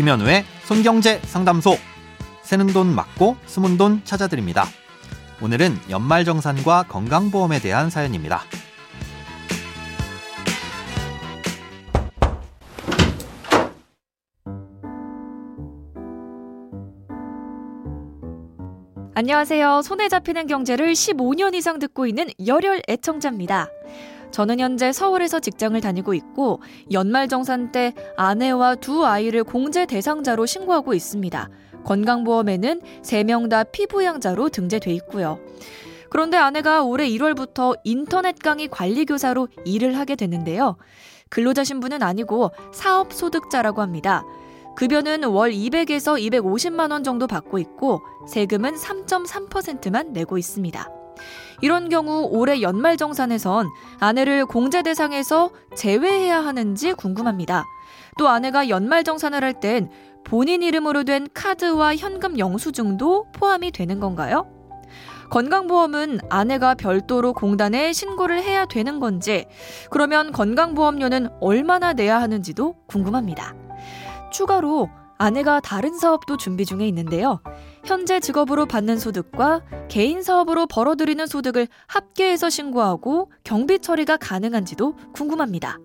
김현우의 손경제 상담소. 새는 돈 맞고 숨은 돈 찾아드립니다. 오늘은 연말정산과 건강보험에 대한 사연입니다. 안녕하세요. 손에 잡히는 경제를 15년 이상 듣고 있는 열혈 애청자입니다. 저는 현재 서울에서 직장을 다니고 있고 연말정산 때 아내와 두 아이를 공제 대상자로 신고하고 있습니다. 건강보험에는 3명 다 피부양자로 등재돼 있고요. 그런데 아내가 올해 1월부터 인터넷 강의 관리교사로 일을 하게 됐는데요. 근로자 신분은 아니고 사업소득자라고 합니다. 급여는 월 200에서 250만 원 정도 받고 있고 세금은 3.3%만 내고 있습니다. 이런 경우 올해 연말정산에선 아내를 공제 대상에서 제외해야 하는지 궁금합니다. 또 아내가 연말정산을 할 땐 본인 이름으로 된 카드와 현금 영수증도 포함이 되는 건가요? 건강보험은 아내가 별도로 공단에 신고를 해야 되는 건지, 그러면 건강보험료는 얼마나 내야 하는지도 궁금합니다. 추가로 아내가 다른 사업도 준비 중에 있는데요. 현재 직업으로 받는 소득과 개인 사업으로 벌어들이는 소득을 합계해서 신고하고 경비 처리가 가능한지도 궁금합니다.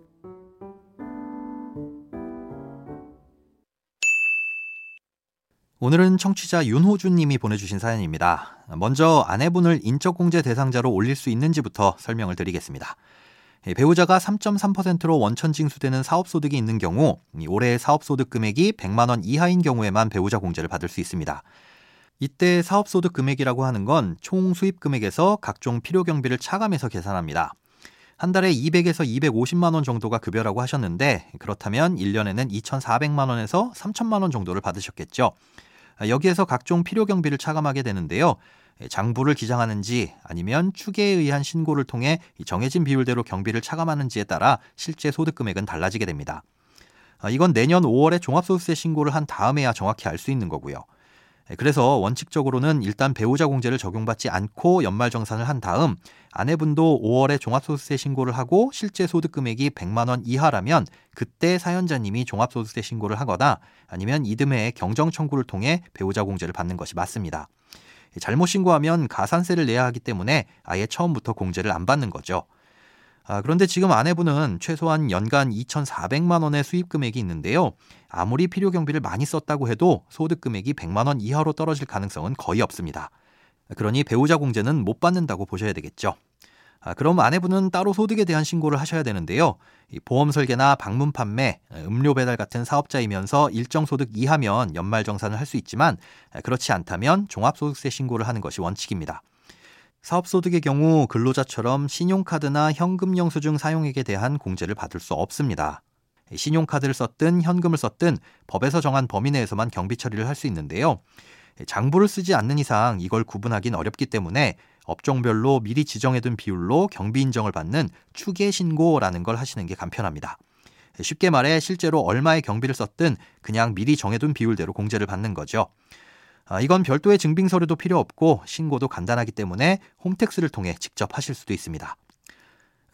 오늘은 청취자 윤호준 님이 보내주신 사연입니다. 먼저 아내분을 인적공제 대상자로 올릴 수 있는지부터 설명을 드리겠습니다. 예, 배우자가 3.3%로 원천 징수되는 사업소득이 있는 경우 올해 사업소득 금액이 100만 원 이하인 경우에만 배우자 공제를 받을 수 있습니다. 이때 사업소득 금액이라고 하는 건 총 수입 금액에서 각종 필요 경비를 차감해서 계산합니다. 한 달에 200에서 250만 원 정도가 급여라고 하셨는데 그렇다면 1년에는 2,400만 원에서 3천만 원 정도를 받으셨겠죠. 여기에서 각종 필요 경비를 차감하게 되는데요. 장부를 기장하는지 아니면 추계에 의한 신고를 통해 정해진 비율대로 경비를 차감하는지에 따라 실제 소득 금액은 달라지게 됩니다. 이건 내년 5월에 종합소득세 신고를 한 다음에야 정확히 알 수 있는 거고요. 그래서 원칙적으로는 일단 배우자 공제를 적용받지 않고 연말정산을 한 다음 아내분도 5월에 종합소득세 신고를 하고 실제 소득 금액이 100만 원 이하라면 그때 사연자님이 종합소득세 신고를 하거나 아니면 이듬해 경정 청구를 통해 배우자 공제를 받는 것이 맞습니다. 잘못 신고하면 가산세를 내야 하기 때문에 아예 처음부터 공제를 안 받는 거죠. 아, 그런데 지금 아내분은 최소한 연간 2,400만 원의 수입 금액이 있는데요. 아무리 필요 경비를 많이 썼다고 해도 소득 금액이 100만 원 이하로 떨어질 가능성은 거의 없습니다. 그러니 배우자 공제는 못 받는다고 보셔야 되겠죠. 아, 그럼 아내분은 따로 소득에 대한 신고를 하셔야 되는데요. 보험 설계나 방문 판매, 음료 배달 같은 사업자이면서 일정 소득 이하면 연말 정산을 할 수 있지만 그렇지 않다면 종합소득세 신고를 하는 것이 원칙입니다. 사업소득의 경우 근로자처럼 신용카드나 현금 영수증 사용액에 대한 공제를 받을 수 없습니다. 신용카드를 썼든 현금을 썼든 법에서 정한 범위 내에서만 경비 처리를 할 수 있는데요. 장부를 쓰지 않는 이상 이걸 구분하기는 어렵기 때문에 업종별로 미리 지정해둔 비율로 경비 인정을 받는 추계 신고라는 걸 하시는 게 간편합니다. 쉽게 말해 실제로 얼마의 경비를 썼든 그냥 미리 정해둔 비율대로 공제를 받는 거죠. 아, 이건 별도의 증빙 서류도 필요 없고 신고도 간단하기 때문에 홈택스를 통해 직접 하실 수도 있습니다.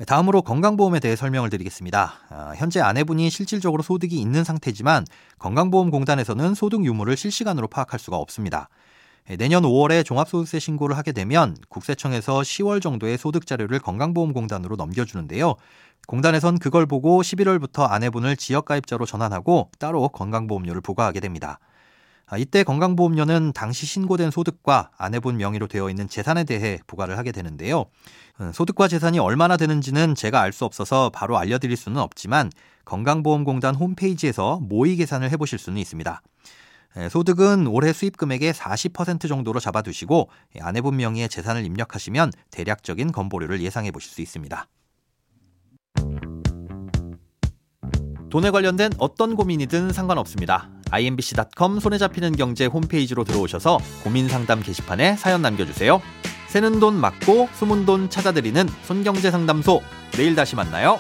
다음으로 건강보험에 대해 설명을 드리겠습니다. 아, 현재 아내분이 실질적으로 소득이 있는 상태지만 건강보험공단에서는 소득 유무를 실시간으로 파악할 수가 없습니다. 내년 5월에 종합소득세 신고를 하게 되면 국세청에서 10월 정도의 소득 자료를 건강보험공단으로 넘겨주는데요. 공단에선 그걸 보고 11월부터 아내분을 지역가입자로 전환하고 따로 건강보험료를 부과하게 됩니다. 아, 이때 건강보험료는 당시 신고된 소득과 아내분 명의로 되어 있는 재산에 대해 부과를 하게 되는데요. 음, 소득과 재산이 얼마나 되는지는 제가 알 수 없어서 바로 알려드릴 수는 없지만 건강보험공단 홈페이지에서 모의 계산을 해보실 수는 있습니다. 소득은 올해 수입 금액의 40% 정도로 잡아두시고 아내분 명의의 재산을 입력하시면 대략적인 건보료를 예상해 보실 수 있습니다. 돈에 관련된 어떤 고민이든 상관없습니다. imbc.com 손에 잡히는 경제 홈페이지로 들어오셔서 고민 상담 게시판에 사연 남겨주세요. 새는 돈 맞고 숨은 돈 찾아드리는 손경제 상담소. 내일 다시 만나요.